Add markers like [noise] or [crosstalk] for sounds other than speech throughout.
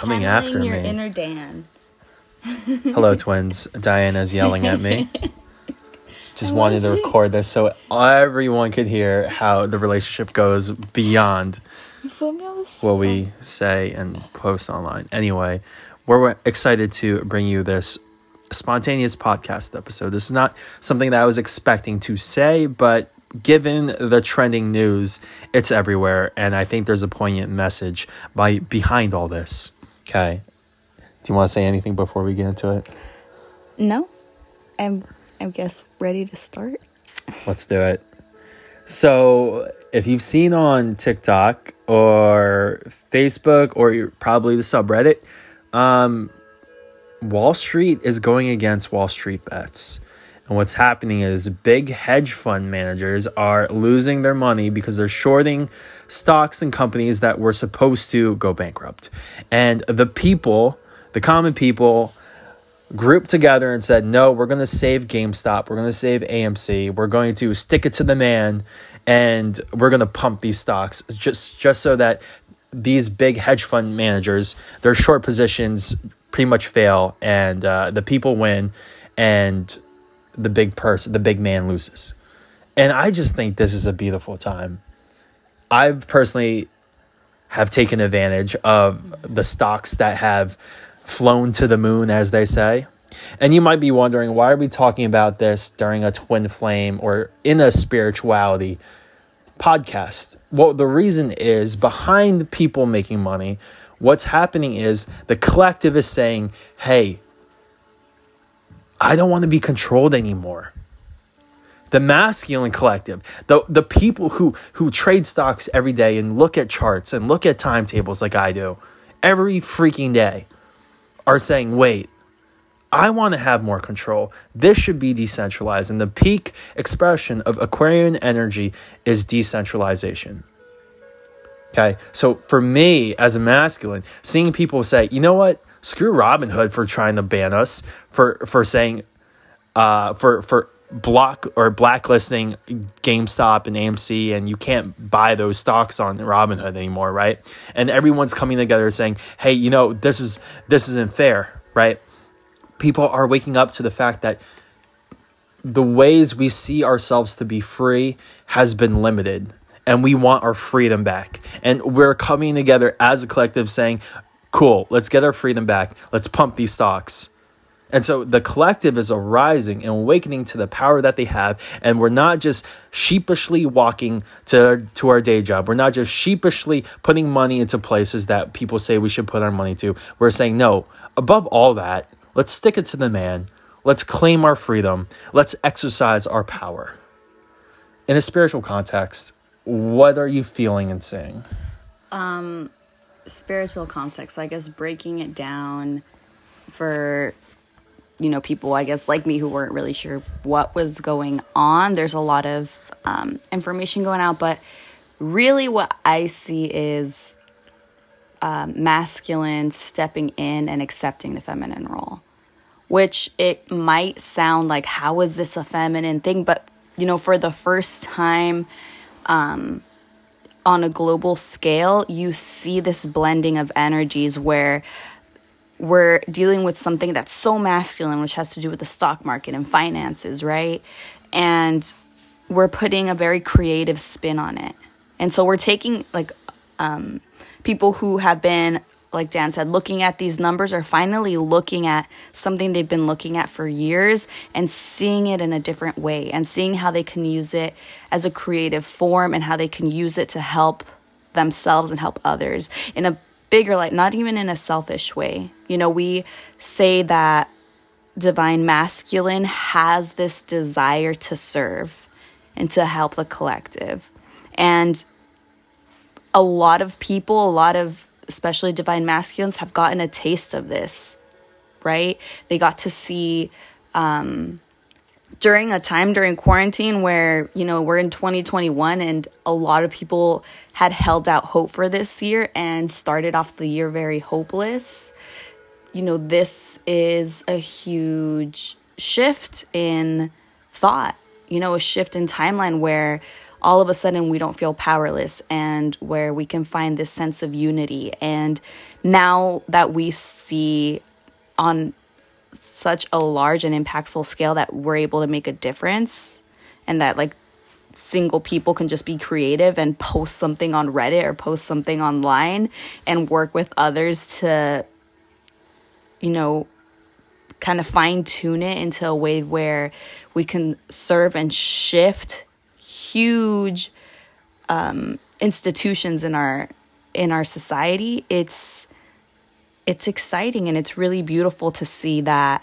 coming after your me. inner Dan. [laughs] Hello, twins. Diana's yelling at me. [laughs] Just wanted to record this so everyone could hear how the relationship goes beyond You feel me on this? what we say and post online. Anyway, we're excited to bring you this spontaneous podcast episode. This is not something that I was expecting to say, but given the trending news, it's everywhere, and I think there's a poignant message by behind all this. Okay. Do you want to say anything before we get into it? No. I'm I guess ready to start. Let's do it. So, if you've seen on TikTok or Facebook or you're probably the subreddit, um, Wall Street is going against Wall Street bets. And what's happening is big hedge fund managers are losing their money because they're shorting stocks and companies that were supposed to go bankrupt. And the people, the common people, grouped together and said, "No, we're going to save GameStop. We're going to save AMC. We're going to stick it to the man, and we're going to pump these stocks just just so that these big hedge fund managers, their short positions, pretty much fail, and uh, the people win, and the big person, the big man loses." And I just think this is a beautiful time. I've personally have taken advantage of the stocks that have flown to the moon, as they say. And you might be wondering, why are we talking about this during a twin flame or in a spirituality podcast? Well, the reason is behind people making money, what's happening is the collective is saying, hey, I don't want to be controlled anymore the masculine collective, the the people who who trade stocks every day and look at charts and look at timetables like I do every freaking day are saying, "Wait, I want to have more control. This should be decentralized." And the peak expression of Aquarian energy is decentralization. Okay? So for me as a masculine, seeing people say, "You know what? Screw Robinhood for trying to ban us for for saying uh, for for block or blacklisting GameStop and AMC, and you can't buy those stocks on Robinhood anymore, right? And everyone's coming together saying, "Hey, you know this is this isn't fair," right? People are waking up to the fact that the ways we see ourselves to be free has been limited and we want our freedom back. And we're coming together as a collective saying, cool, let's get our freedom back. Let's pump these stocks. And so the collective is arising and awakening to the power that they have. And we're not just sheepishly walking to, to our day job. We're not just sheepishly putting money into places that people say we should put our money to. We're saying, no, above all that, let's stick it to the man. Let's claim our freedom. Let's exercise our power. In a spiritual context, what are you feeling and saying? Um, spiritual context, I guess breaking it down for you know people I guess like me who weren't really sure what was going on. There's a lot of um, information going out, but really what I see is um, masculine stepping in and accepting the feminine role. Which it might sound like, how is this a feminine thing? But you know, for the first time on a global scale, you see this blending of energies where we're dealing with something that's so masculine, which has to do with the stock market and finances, right? And we're putting a very creative spin on it. And so we're taking like um, people who have been, like Dan said, looking at these numbers are finally looking at something they've been looking at for years and seeing it in a different way and seeing how they can use it as a creative form and how they can use it to help themselves and help others in a bigger light, not even in a selfish way. You know, we say that divine masculine has this desire to serve and to help the collective. And a lot of people, a lot of especially divine masculines have gotten a taste of this, right? They got to see um, during a time during quarantine where, you know, we're in 2021 and a lot of people had held out hope for this year and started off the year very hopeless. You know, this is a huge shift in thought, you know, a shift in timeline where all of a sudden we don't feel powerless and where we can find this sense of unity. And now that we see on such a large and impactful scale that we're able to make a difference and that like single people can just be creative and post something on Reddit or post something online and work with others to you know kind of fine tune it into a way where we can serve and shift huge um, institutions in our in our society. It's it's exciting and it's really beautiful to see that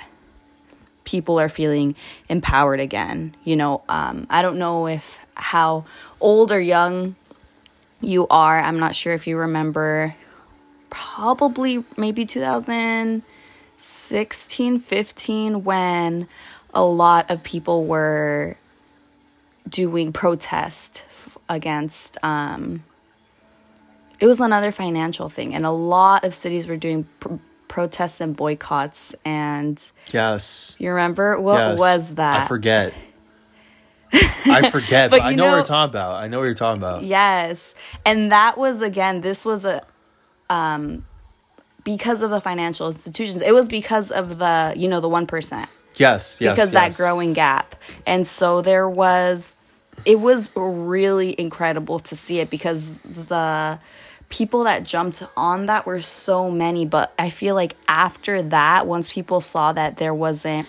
people are feeling empowered again you know um, i don't know if how old or young you are i'm not sure if you remember probably maybe 2016 15 when a lot of people were doing protest against um, it was another financial thing and a lot of cities were doing pr- protests and boycotts and yes. You remember? What yes. was that? I forget. [laughs] I forget but, but i know, know, what you're talking about. I know what you're talking about. Yes. And that was again this was a um because of the financial institutions. It was because of the you know the 1% yes yes because yes. that growing gap. And so there was it was really incredible to see it because the people that jumped on that were so many but i feel like after that once people saw that there wasn't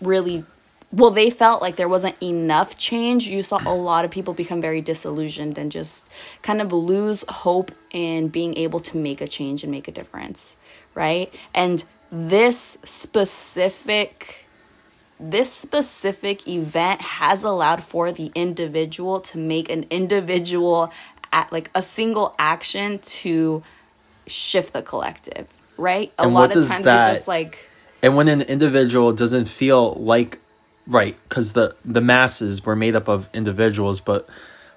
really well they felt like there wasn't enough change you saw a lot of people become very disillusioned and just kind of lose hope in being able to make a change and make a difference right? And this specific this specific event has allowed for the individual to make an individual at like a single action to shift the collective right a and lot of times that, you're just like and when an individual doesn't feel like right because the the masses were made up of individuals but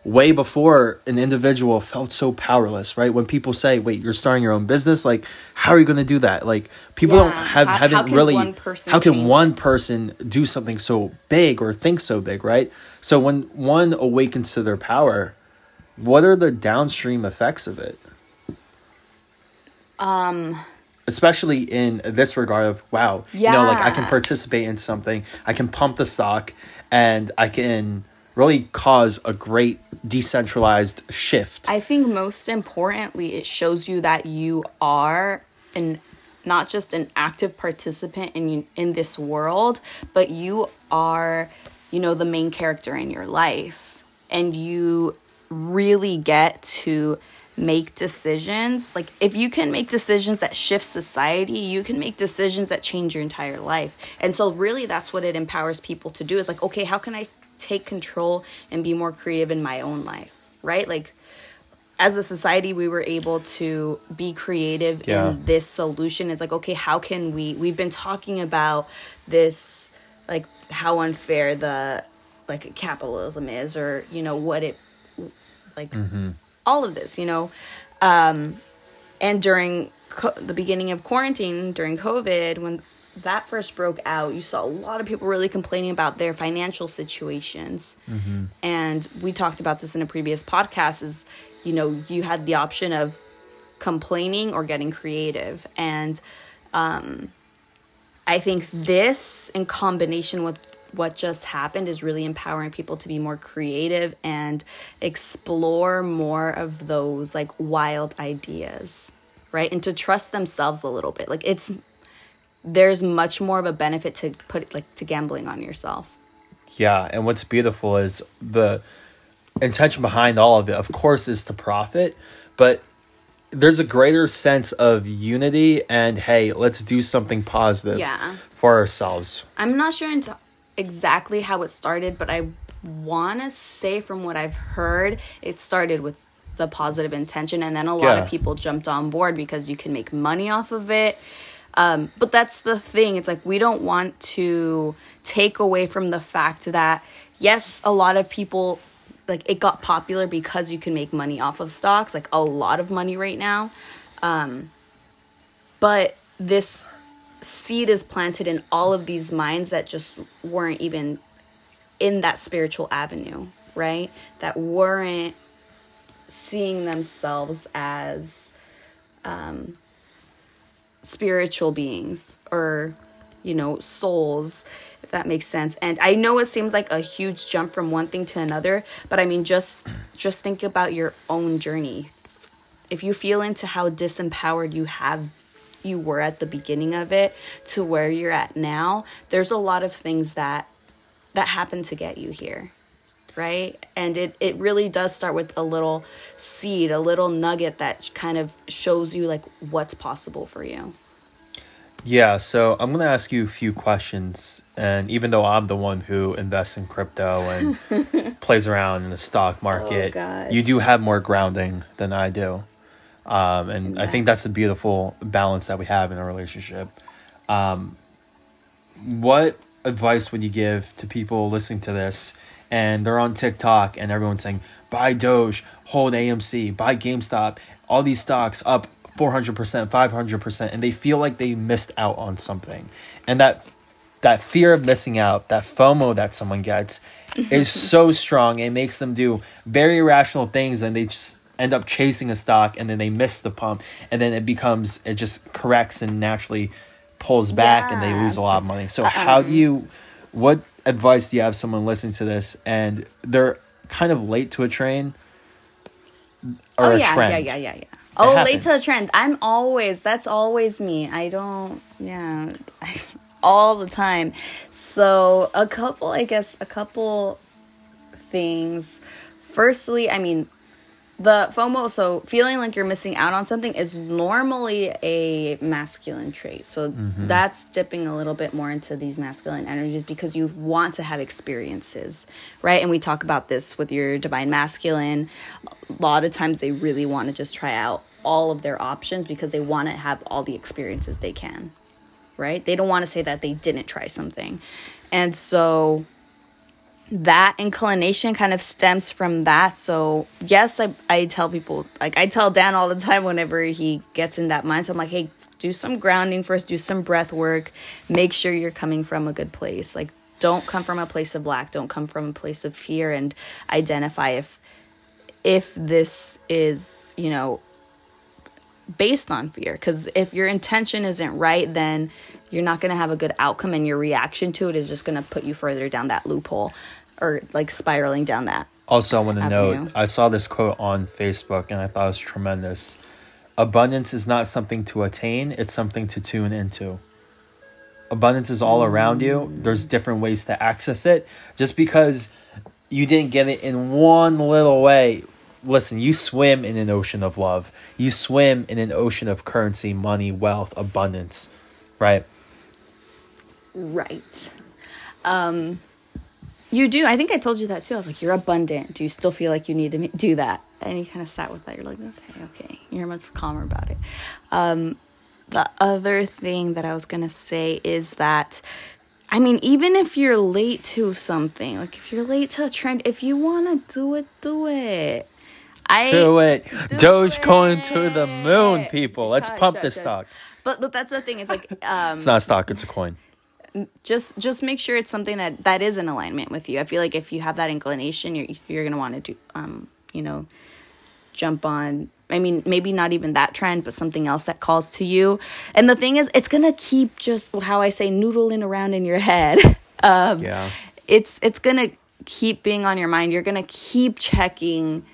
way before an individual felt so powerless, right? When people say, "Wait, you're starting your own business," like, how are you going to do that? Like, people yeah. don't have how, haven't how really. how can change? one person do something so big or think so big, right? So when one awakens to their power, what are the downstream effects of it? Um especially in this regard of wow yeah. you know like i can participate in something i can pump the stock and i can really cause a great decentralized shift. I think most importantly, it shows you that you are an not just an active participant in in this world, but you are, you know, the main character in your life, and you really get to make decisions like if you can make decisions that shift society you can make decisions that change your entire life and so really that's what it empowers people to do is like okay how can i take control and be more creative in my own life, right? Like as a society we were able to be creative yeah. in this solution. It's like, okay, how can we we've been talking about this like how unfair the like capitalism is or, you know, what it like mm-hmm. all of this, you know. Um and during co- the beginning of quarantine during COVID when that first broke out, you saw a lot of people really complaining about their financial situations. Mm-hmm. And we talked about this in a previous podcast is, you know, you had the option of complaining or getting creative. And um, I think this, in combination with what just happened, is really empowering people to be more creative and explore more of those like wild ideas right and to trust themselves a little bit like it's there's much more of a benefit to put like to gambling on yourself. Yeah, and what's beautiful is the intention behind all of it, of course, is to profit, but there's a greater sense of unity and hey, let's do something positive yeah. for ourselves. I'm not sure exactly how it started, but I want to say from what I've heard, it started with the positive intention and then a lot yeah. of people jumped on board because you can make money off of it um, but that's the thing. It's like we don't want to take away from the fact that, yes, a lot of people, like it got popular because you can make money off of stocks, like a lot of money right now. Um, but this seed is planted in all of these minds that just weren't even in that spiritual avenue, right? That weren't seeing themselves as um, spiritual beings or, you know, souls, if that makes sense. And I know it seems like a huge jump from one thing to another, but I mean, just just think about your own journey. If you feel into how disempowered you have you were at the beginning of it to where you're at now, there's a lot of things that that happen to get you here. Right? And it it really does start with a little seed, a little nugget that kind of shows you like what's possible for you. Yeah, so I'm going to ask you a few questions. And even though I'm the one who invests in crypto and [laughs] plays around in the stock market, oh, gosh. you do have more grounding than I do. Um, and I think that's a beautiful balance that we have in a relationship. Um, what advice would you give to people listening to this and they're on TikTok and everyone's saying, buy Doge, hold AMC, buy GameStop, all these stocks up 400%, 500%, and they feel like they missed out on something. And that that fear of missing out, that FOMO that someone gets [laughs] is so strong. It makes them do very irrational things and they just end up chasing a stock and then they miss the pump and then it becomes it just corrects and naturally pulls back and they lose a lot of money. So how do uh-uh. you what advice do you have someone listening to this and they're kind of late to a train or oh a yeah, trend? yeah, yeah, yeah, yeah. Oh, late to a trend. I'm always that's always me. I don't yeah. [laughs] all the time. So, a couple, I guess, a couple things. Firstly, I mean, the FOMO, so feeling like you're missing out on something is normally a masculine trait. So mm-hmm. that's dipping a little bit more into these masculine energies because you want to have experiences, right? And we talk about this with your divine masculine. A lot of times they really want to just try out all of their options because they want to have all the experiences they can, right? They don't want to say that they didn't try something. And so that inclination kind of stems from that. So, yes, I, I tell people, like I tell Dan all the time whenever he gets in that mindset, I'm like, hey, do some grounding first, do some breath work, make sure you're coming from a good place. Like, don't come from a place of lack, don't come from a place of fear, and identify if if this is, you know, based on fear because if your intention isn't right then you're not going to have a good outcome and your reaction to it is just going to put you further down that loophole or like spiraling down that Also, I want to note I saw this quote on Facebook and I thought it was tremendous. Abundance is not something to attain, it's something to tune into. Abundance is all around you. Mm. There's different ways to access it. Just because you didn't get it in one little way, listen, you swim in an ocean of love. You swim in an ocean of currency, money, wealth, abundance, right? Right um you do i think i told you that too i was like you're abundant do you still feel like you need to do that and you kind of sat with that you're like okay okay you're much calmer about it um the other thing that i was gonna say is that I mean, even if you're late to something, like if you're late to a trend, if you want to do it, do it. I Do it. do Doge going to the moon, people. Let's pump this stock. But but that's the thing. It's like [laughs] um, It's not a stock, it's a coin. Just just make sure it's something that that is in alignment with you. I feel like if you have that inclination, you're you're gonna want to do um you know jump on. I mean, maybe not even that trend, but something else that calls to you. And the thing is, it's gonna keep just how I say noodling around in your head. [laughs] um, Yeah. it's it's gonna keep being on your mind. You're gonna keep checking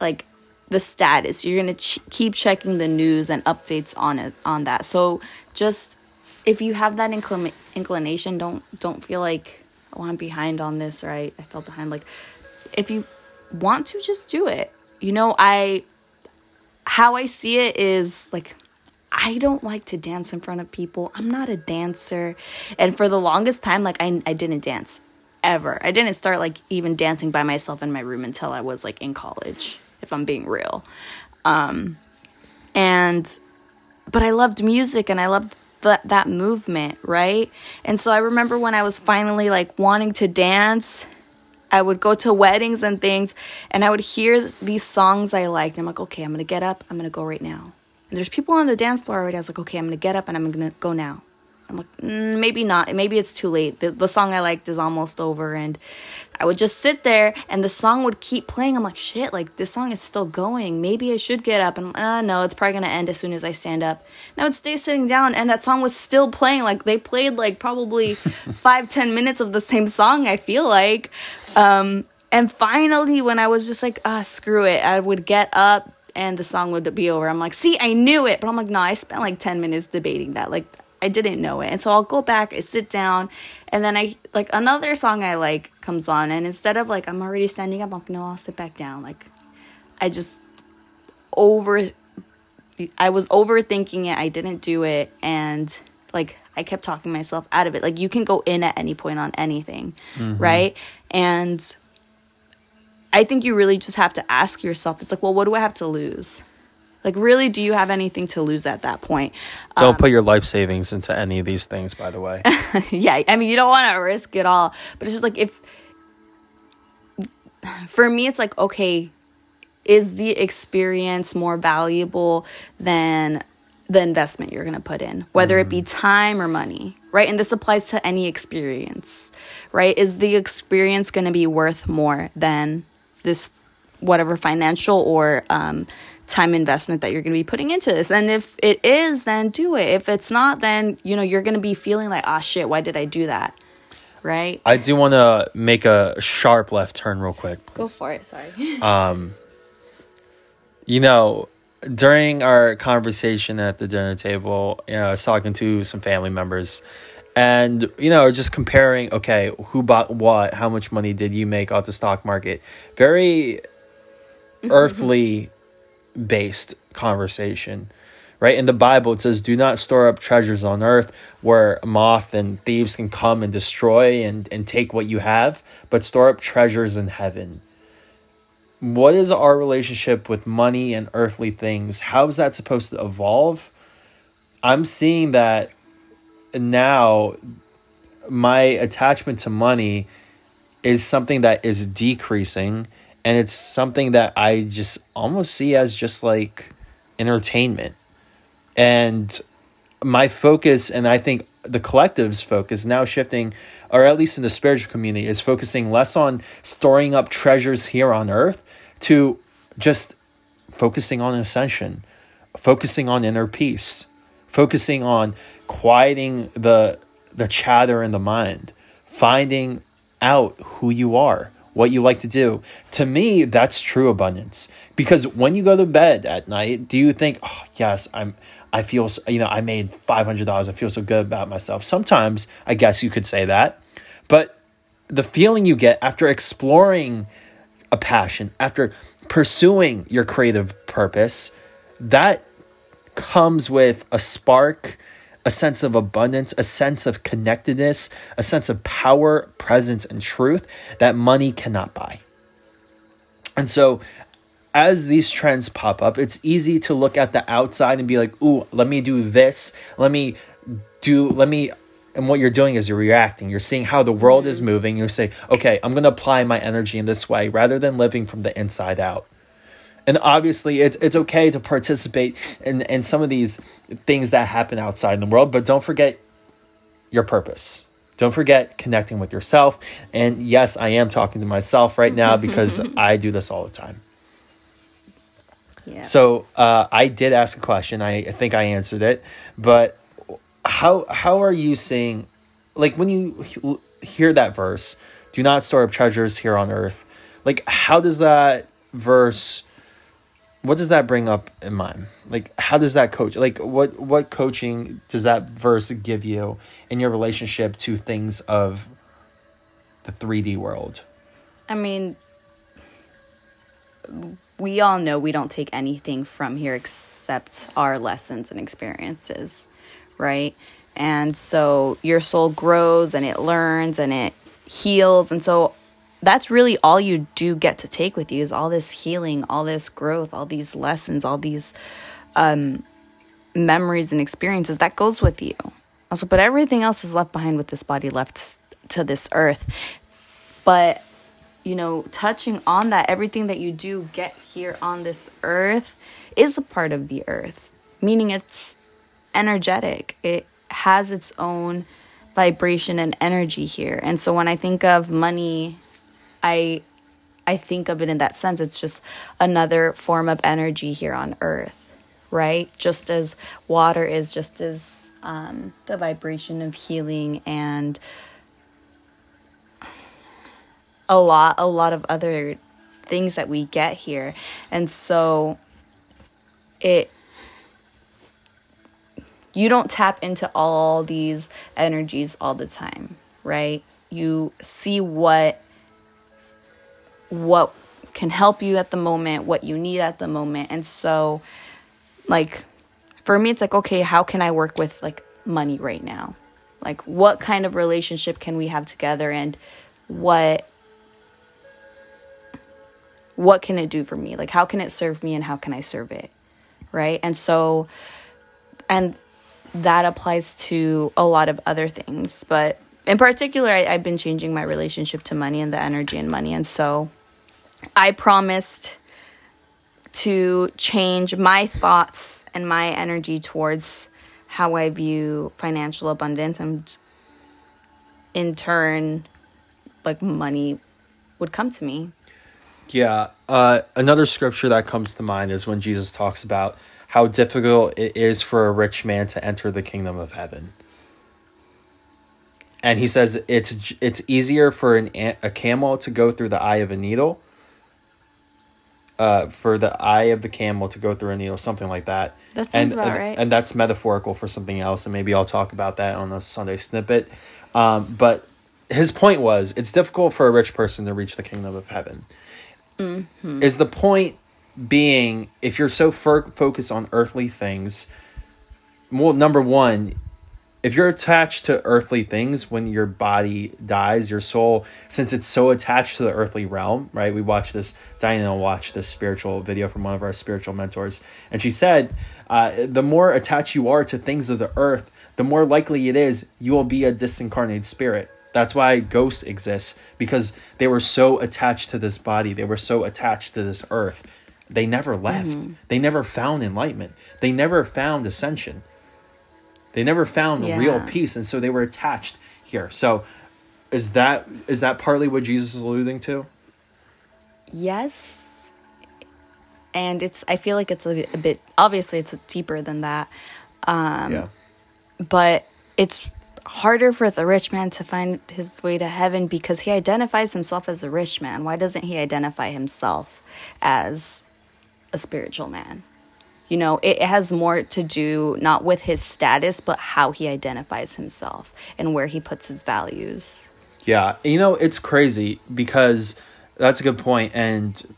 like the status. You're gonna ch- keep checking the news and updates on it on that. So just if you have that inclin- inclination, don't don't feel like oh I'm behind on this or I, I fell behind. Like if you want to, just do it. You know, I how I see it is like I don't like to dance in front of people. I'm not a dancer. And for the longest time, like I, I didn't dance ever. I didn't start like even dancing by myself in my room until I was like in college, if I'm being real. Um, and, but I loved music and I loved that, that movement, right? And so I remember when I was finally like wanting to dance, I would go to weddings and things and I would hear these songs I liked. I'm like, okay, I'm gonna get up, I'm gonna go right now. And there's people on the dance floor already. I was like, okay, I'm gonna get up and I'm gonna go now. I'm like, mm, maybe not. Maybe it's too late. The, the song I liked is almost over. And I would just sit there and the song would keep playing. I'm like, shit, like this song is still going. Maybe I should get up. And uh, no, it's probably going to end as soon as I stand up. And I would stay sitting down and that song was still playing. Like they played like probably [laughs] five, ten minutes of the same song, I feel like. Um, and finally, when I was just like, ah, screw it, I would get up and the song would be over. I'm like, see, I knew it. But I'm like, no, I spent like 10 minutes debating that. Like, I didn't know it. And so I'll go back, I sit down, and then I like another song I like comes on. And instead of like, I'm already standing up, I'm like, no, I'll sit back down. Like, I just over, I was overthinking it. I didn't do it. And like, I kept talking myself out of it. Like, you can go in at any point on anything, mm-hmm. right? And I think you really just have to ask yourself, it's like, well, what do I have to lose? Like, really, do you have anything to lose at that point? Don't um, put your life savings into any of these things, by the way. [laughs] yeah, I mean, you don't want to risk it all. But it's just like, if, for me, it's like, okay, is the experience more valuable than the investment you're going to put in, whether it be mm. time or money, right? And this applies to any experience, right? Is the experience going to be worth more than this whatever financial or um, time investment that you're going to be putting into this. And if it is, then do it. If it's not, then you know you're going to be feeling like, ah, oh, shit, why did I do that? Right. I do want to make a sharp left turn real quick. Please. Go for it. Sorry. [laughs] um, you know, during our conversation at the dinner table, you know, I was talking to some family members and you know just comparing okay who bought what how much money did you make off the stock market very mm-hmm. earthly based conversation right? In the bible it says do not store up treasures on earth where moth and thieves can come and destroy and, and take what you have but store up treasures in heaven. What is our relationship with money and earthly things? How is that supposed to evolve? I'm seeing that now my attachment to money is something that is decreasing and it's something that I just almost see as just like entertainment. And my focus and I think the collective's focus now shifting or at least in the spiritual community is focusing less on storing up treasures here on earth to just focusing on ascension, focusing on inner peace, focusing on quieting the the chatter in the mind, finding out who you are, what you like to do. To me, that's true abundance. Because when you go to bed at night, do you think, "Oh, yes, I'm I feel you know, I made $500. I feel so good about myself." Sometimes, I guess you could say that. But the feeling you get after exploring a passion, after pursuing your creative purpose, that comes with a spark a sense of abundance, a sense of connectedness, a sense of power, presence, and truth that money cannot buy. And so, as these trends pop up, it's easy to look at the outside and be like, ooh, let me do this. Let me do, let me. And what you're doing is you're reacting. You're seeing how the world is mm-hmm. moving. You say, okay, I'm going to apply my energy in this way rather than living from the inside out and obviously it's it's okay to participate in in some of these things that happen outside in the world but don't forget your purpose. Don't forget connecting with yourself. And yes i am talking to myself right now [laughs] because i do this all the time. Yeah. so uh, i did ask a question. I, I think i answered it. But how how are you seeing like when you hear that verse do not store up treasures here on earth like how does that verse what does that bring up in mind? Like, how does that coach? Like, what what coaching does that verse give you in your relationship to things of the three D world? I mean, we all know we don't take anything from here except our lessons and experiences, right? And so your soul grows and it learns and it heals, and so that's really all you do get to take with you is all this healing, all this growth, all these lessons, all these um, memories and experiences that goes with you. Also, but everything else is left behind with this body left to this earth. But you know, touching on that, everything that you do get here on this earth is a part of the earth, meaning it's energetic. It has its own vibration and energy here. And so when I think of money, I I think of it in that sense. It's just another form of energy here on earth, right? Just as water is, just as um, the vibration of healing and a lot, a lot of other things that we get here. And so it you don't tap into all these energies all the time, right? You see what what can help you at the moment, what you need at the moment. And so like for me it's like okay, how can I work with like money right now? Like what kind of relationship can we have together and what what can it do for me? Like how can it serve me and how can I serve it? Right? And so and that applies to a lot of other things. But in particular, I, have been changing my relationship to money and the energy in money. And so I promised to change my thoughts and my energy towards how I view financial abundance and in turn like money would come to me. Yeah, uh, another scripture that comes to mind is when Jesus talks about how difficult it is for a rich man to enter the kingdom of heaven. And he says it's it's easier for an a camel to go through the eye of a needle. Uh, for the eye of the camel to go through a needle, something like that. That sounds and, about and, right. And that's metaphorical for something else, and maybe I'll talk about that on a Sunday snippet. Um, but his point was, it's difficult for a rich person to reach the kingdom of heaven. Mm-hmm. Is the point being if you're so f- focused on earthly things well number one if you're attached to earthly things when your body dies your soul since it's so attached to the earthly realm right we watched this diana watched this spiritual video from one of our spiritual mentors and she said uh, the more attached you are to things of the earth the more likely it is you will be a disincarnated spirit that's why ghosts exist because they were so attached to this body they were so attached to this earth they never left. Mm-hmm. They never found enlightenment. They never found ascension. They never found yeah. real peace, and so they were attached here. So, is that is that partly what Jesus is alluding to? Yes, and it's. I feel like it's a bit, a bit obviously it's deeper than that. Um, yeah, but it's harder for the rich man to find his way to heaven because he identifies himself as a rich man. Why doesn't he identify himself as a spiritual man. You know, it has more to do not with his status, but how he identifies himself and where he puts his values. Yeah, you know, it's crazy because that's a good point. And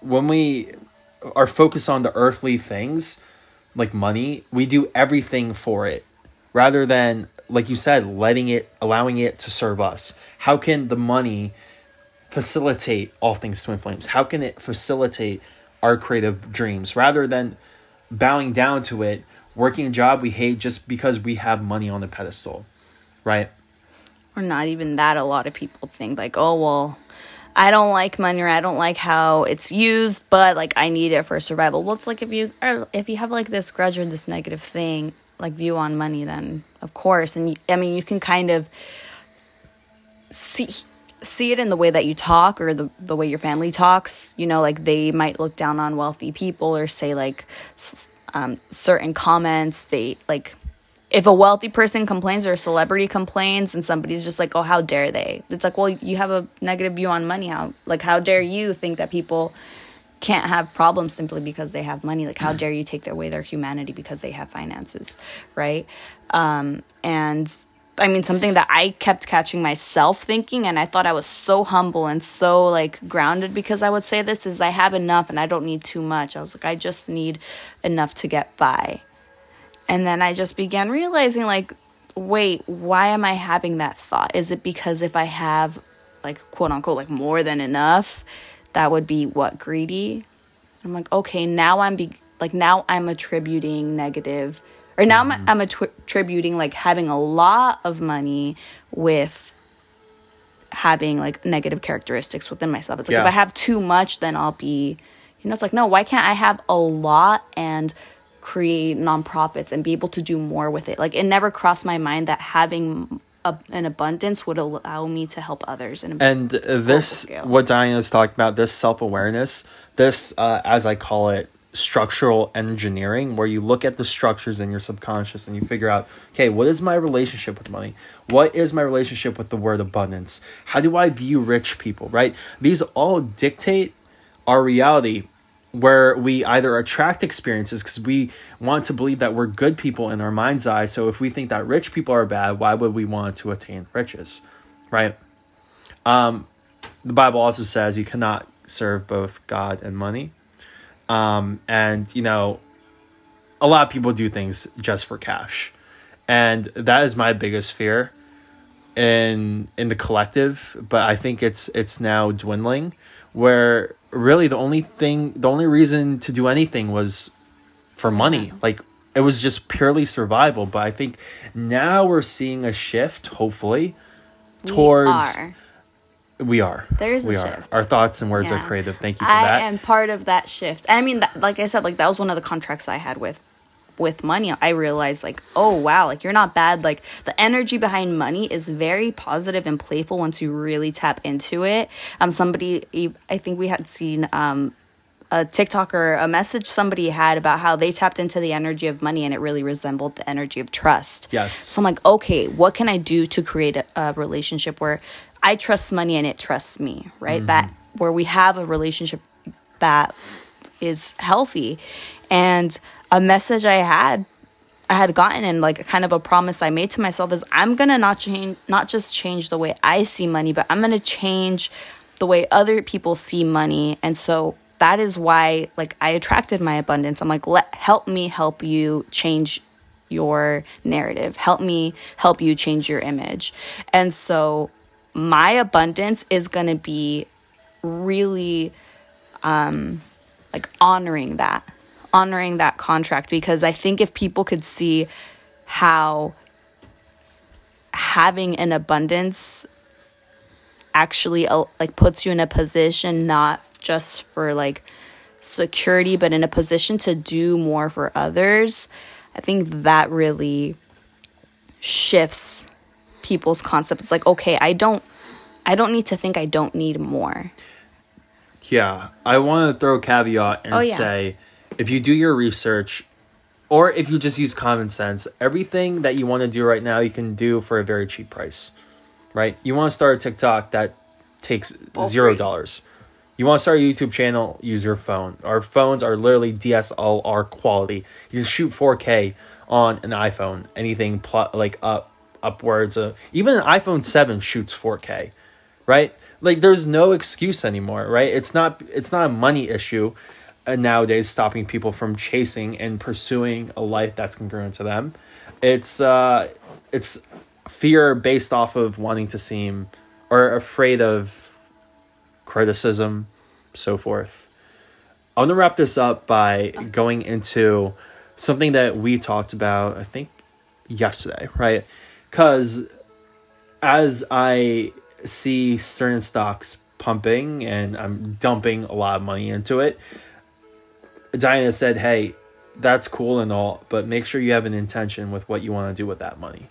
when we are focused on the earthly things, like money, we do everything for it rather than, like you said, letting it, allowing it to serve us. How can the money facilitate all things twin flames? How can it facilitate our creative dreams rather than bowing down to it, working a job we hate just because we have money on the pedestal, right? Or not even that. A lot of people think, like, oh, well, I don't like money or I don't like how it's used, but like I need it for survival. Well, it's like if you are if you have like this grudge or this negative thing, like view on money, then of course, and you, I mean, you can kind of see see it in the way that you talk or the, the way your family talks. You know, like they might look down on wealthy people or say like um, certain comments. They like, if a wealthy person complains or a celebrity complains and somebody's just like, oh, how dare they? It's like, well, you have a negative view on money. How, like, how dare you think that people can't have problems simply because they have money? Like, how dare you take away their humanity because they have finances, right? Um, and I mean, something that I kept catching myself thinking, and I thought I was so humble and so like grounded because I would say this is I have enough and I don't need too much. I was like, I just need enough to get by. And then I just began realizing, like, wait, why am I having that thought? Is it because if I have, like, quote unquote, like more than enough, that would be what greedy? I'm like, okay, now I'm be like, now I'm attributing negative or now mm-hmm. I'm, I'm attributing like having a lot of money with having like negative characteristics within myself. It's like yeah. if I have too much, then I'll be, you know, it's like, no, why can't I have a lot and create nonprofits and be able to do more with it. Like it never crossed my mind that having a, an abundance would allow me to help others. In And this, what Diana is talking about, this self awareness, this, uh, as I call it, structural engineering, where you look at the structures in your subconscious and you figure out, okay, what is my relationship with money? What is my relationship with the word abundance? How do I view rich people, right? These all dictate our reality where we either attract experiences because we want to believe that we're good people in our mind's eye. So if we think that rich people are bad, why would we want to attain riches, right? Um, the Bible also says you cannot serve both God and money. Um, and you know, a lot of people do things just for cash, and that is my biggest fear in in the collective. But I think it's it's now dwindling, where really the only thing, the only reason to do anything was for money. Like it was just purely survival. But I think now we're seeing a shift, hopefully, towards We are. we. There's a we shift. Our thoughts and words are creative. Thank you for I that. am part of that shift. And I mean, that, like I said, like that was one of the contracts I had with with money. I realized like, oh wow, like you're not bad. Like the energy behind money is very positive and playful once you really tap into it. Um, somebody, I think we had seen um a TikTok or a message somebody had about how they tapped into the energy of money and it really resembled the energy of trust. Yes. So I'm like, okay, what can I do to create a, a relationship where I trust money and it trusts me, right? That where we have a relationship that is healthy. And a message I had I had gotten and like kind of a promise I made to myself is I'm gonna not change not just change the way I see money, but I'm gonna change the way other people see money. And so that is why like I attracted my abundance. I'm like, let help me help you change your narrative. Help me help you change your image. And so my abundance is gonna be really um like honoring that honoring that contract. Because i think if people could see how having an abundance actually uh, like puts you in a position not just for like security but in a position to do more for others i think that really shifts people's concepts it's like okay i don't i don't need to think i don't need more Yeah, I want to throw a caveat and Oh, yeah. say if you do your research or if you just use common sense, everything that you want to do right now, you can do for a very cheap price, right? You want to start a TikTok that takes All zero free. dollars. You want to start a YouTube channel, use your phone. Our phones are literally DSLR quality. You can shoot 4K on an iPhone, anything pl- like up upwards of even an iPhone 7 shoots 4K, right? Like there's no excuse anymore, right? It's not it's not a money issue uh, nowadays stopping people from chasing and pursuing a life that's congruent to them. It's uh it's fear based off of wanting to seem or afraid of criticism, so forth. I want to wrap this up by going into something that we talked about, I think, yesterday, right? Because as I see certain stocks pumping and I'm dumping a lot of money into it, Diana said, Hey, that's cool and all, but make sure you have an intention with what you want to do with that money.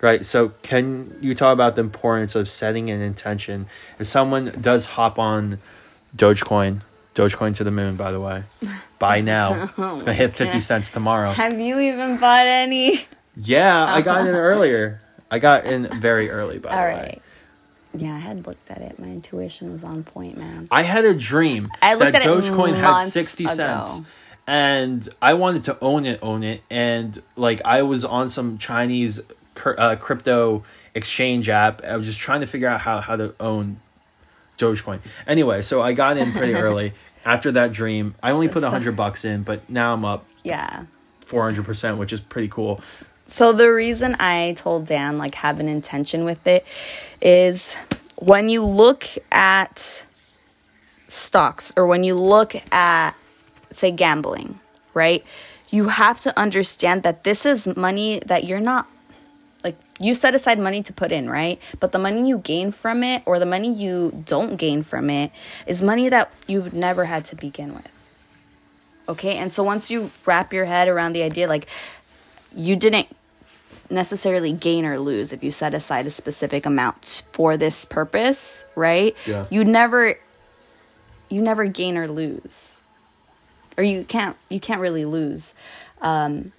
Right. So, can you talk about the importance of setting an intention? If someone does hop on Dogecoin, Dogecoin to the moon, by the way, buy [laughs] now. Oh it's going to hit 50 cents tomorrow. have you even bought any Yeah, I got in earlier. I got in very early, by the way. right. Yeah, I had looked at it. My intuition was on point, man. I had a dream I looked that at it Dogecoin had months 60 ago. cents. And I wanted to own it, own it. And like I was on some Chinese uh, crypto exchange app. I was just trying to figure out how, how to own Dogecoin. Anyway, so I got in pretty early. [laughs] After that dream, I only put a hundred bucks in, but now I'm up Yeah. four hundred percent, which is pretty cool. So the reason I told Dan like have an intention with it is when you look at stocks or when you look at say gambling, right? You have to understand that this is money that you're not like you set aside money to put in, right? But the money you gain from it or the money you don't gain from it is money that you've never had to begin with. Okay. And so once you wrap your head around the idea, like you didn't necessarily gain or lose if you set aside a specific amount for this purpose, right? Yeah. You never you never gain or lose. Or you can't you can't really lose. Um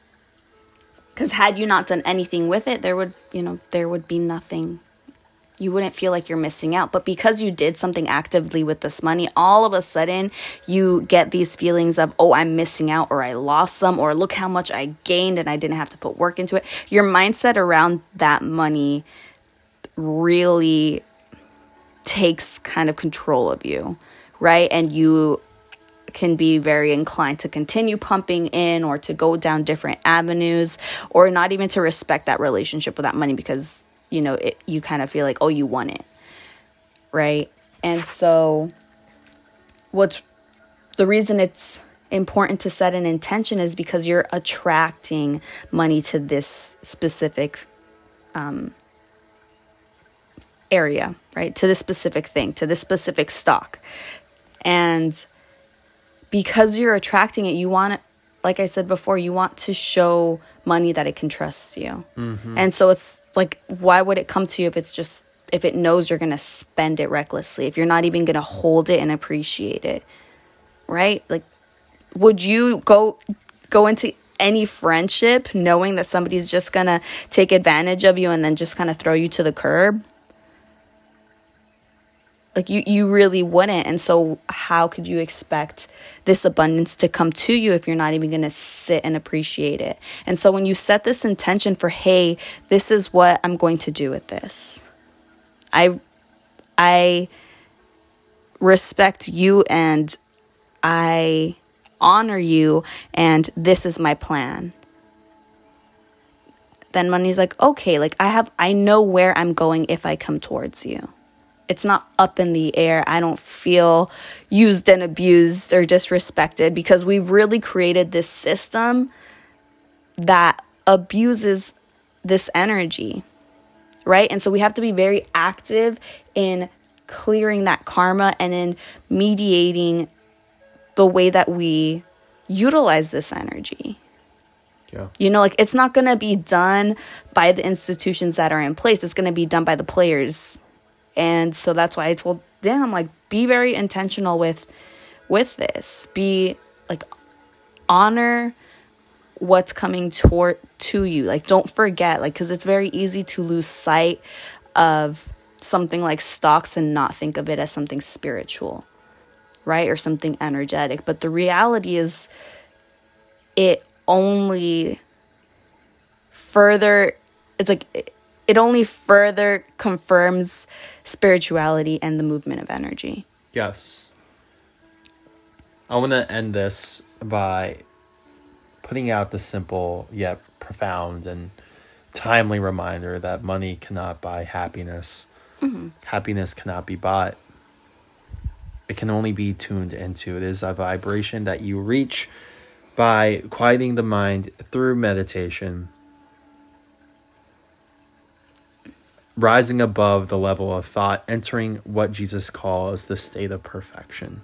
cuz had you not done anything with it, there would, you know, there would be nothing you wouldn't feel like you're missing out. But because you did something actively with this money, all of a sudden you get these feelings of, oh, I'm missing out, or I lost some, or look how much I gained and I didn't have to put work into it. Your mindset around that money really takes kind of control of you, right? And you can be very inclined to continue pumping in or to go down different avenues or not even to respect that relationship with that money because you know it, you kind of feel like oh you won it right? And so what's the reason it's important to set an intention is because you're attracting money to this specific um, area right? To this specific thing to this specific stock. And because you're attracting it you want it like I said before, you want to show money that it can trust you. Mm-hmm. And so it's like, why would it come to you if it's just, if it knows you're going to spend it recklessly, if you're not even going to hold it and appreciate it? Right? Like, would you go, go into any friendship knowing that somebody's just going to take advantage of you and then just kind of throw you to the curb? Like you you really wouldn't. And so how could you expect this abundance to come to you if you're not even going to sit and appreciate it? And so when you set this intention for hey this is what i'm going to do with this i i respect you and i honor you and this is my plan. Then money's like okay like i have i know where i'm going if i come towards you it's not up in the air. I don't feel used and abused or disrespected because we've really created this system that abuses this energy, right? And so we have to be very active in clearing that karma and in mediating the way that we utilize this energy. Yeah. You know, like it's not going to be done by the institutions that are in place. It's going to be done by the players and so that's why I told Dan, I'm like, be very intentional with with this. Be like honor what's coming toward to you. Like don't forget, like because it's very easy to lose sight of something like stocks and not think of it as something spiritual, right? Or something energetic. But the reality is it only further it's like it only further confirms spirituality and the movement of energy. Yes. I want to end this by putting out the simple yet profound and timely reminder that money cannot buy happiness. Mm-hmm. Happiness cannot be bought. It can only be tuned into. It is a vibration that you reach by quieting the mind through meditation rising above the level of thought, entering what Jesus calls the state of perfection.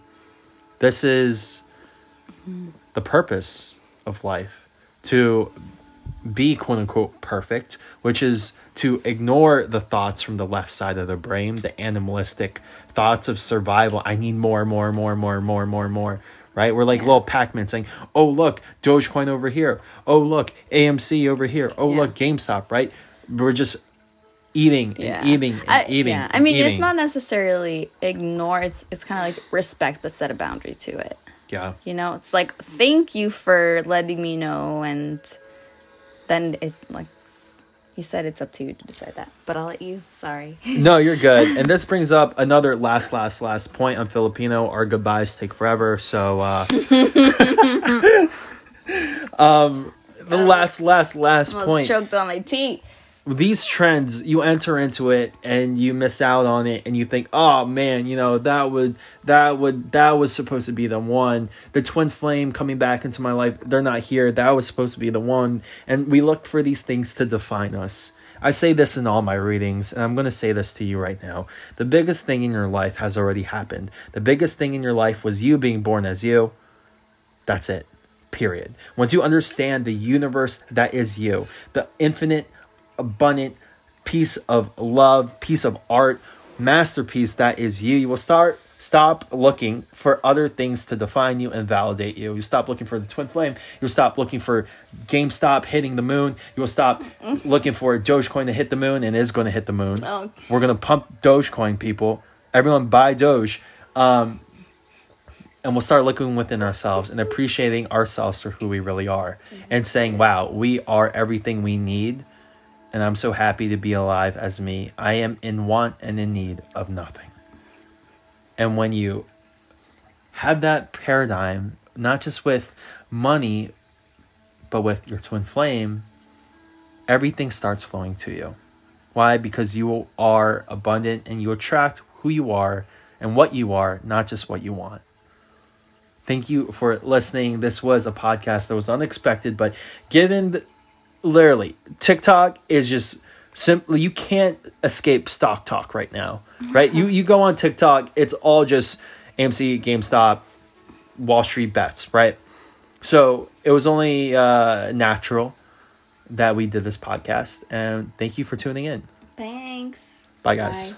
This is the purpose of life to be quote unquote perfect, which is to ignore the thoughts from the left side of the brain, the animalistic thoughts of survival. I need more, more, more, more, more, more, more. Right? We're like yeah. little Pac-Man saying, "Oh look, Dogecoin over here. Oh look, AMC over here. Oh yeah. look, GameStop." Right? We're just eating yeah. and eating and I, eating. Yeah, I mean, eating. it's not necessarily ignore. It's it's kind of like respect, but set a boundary to it. Yeah. You know, it's like thank you for letting me know, and then it like you said it's up to you to decide that, but I'll let you. Sorry. [laughs] no, you're good. And this brings up another last, last, last point on Filipino. Our goodbyes take forever, so. uh [laughs] [laughs] Um, the last, last, last point. Choked on my teeth these trends you enter into it and you miss out on it and you think oh man you know that would that would that was supposed to be the one. The twin flame coming back into my life they're not here. That was supposed to be the one. And we look for these things to define us. I say this in all my readings and i'm going to say this to you right now. The biggest thing in your life has already happened. The biggest thing in your life was you being born as you. That's it period. Once you understand the universe that is you, the infinite, abundant piece of love, piece of art, masterpiece that is you, you will start stop looking for other things to define you and validate you. You stop looking for the twin flame. You'll stop looking for GameStop hitting the moon. You will stop [laughs] looking for Dogecoin to hit the moon and is going to hit the moon. Oh. We're going to pump Dogecoin, people. Everyone buy Doge. Um, and we'll start looking within ourselves and appreciating ourselves for who we really are and saying, wow, we are everything we need. And I'm so happy to be alive as me. I am in want and in need of nothing. And when you have that paradigm, not just with money, but with your twin flame, everything starts flowing to you. Why? Because you are abundant and you attract who you are and what you are, not just what you want. Thank you for listening. This was a podcast that was unexpected, but given the, literally TikTok is just simply you can't escape stock talk right now, right? you you go on TikTok, it's all just AMC, GameStop, Wall Street bets, right? So it was only uh, natural that we did this podcast, and thank you for tuning in. Thanks. Bye, guys. Bye.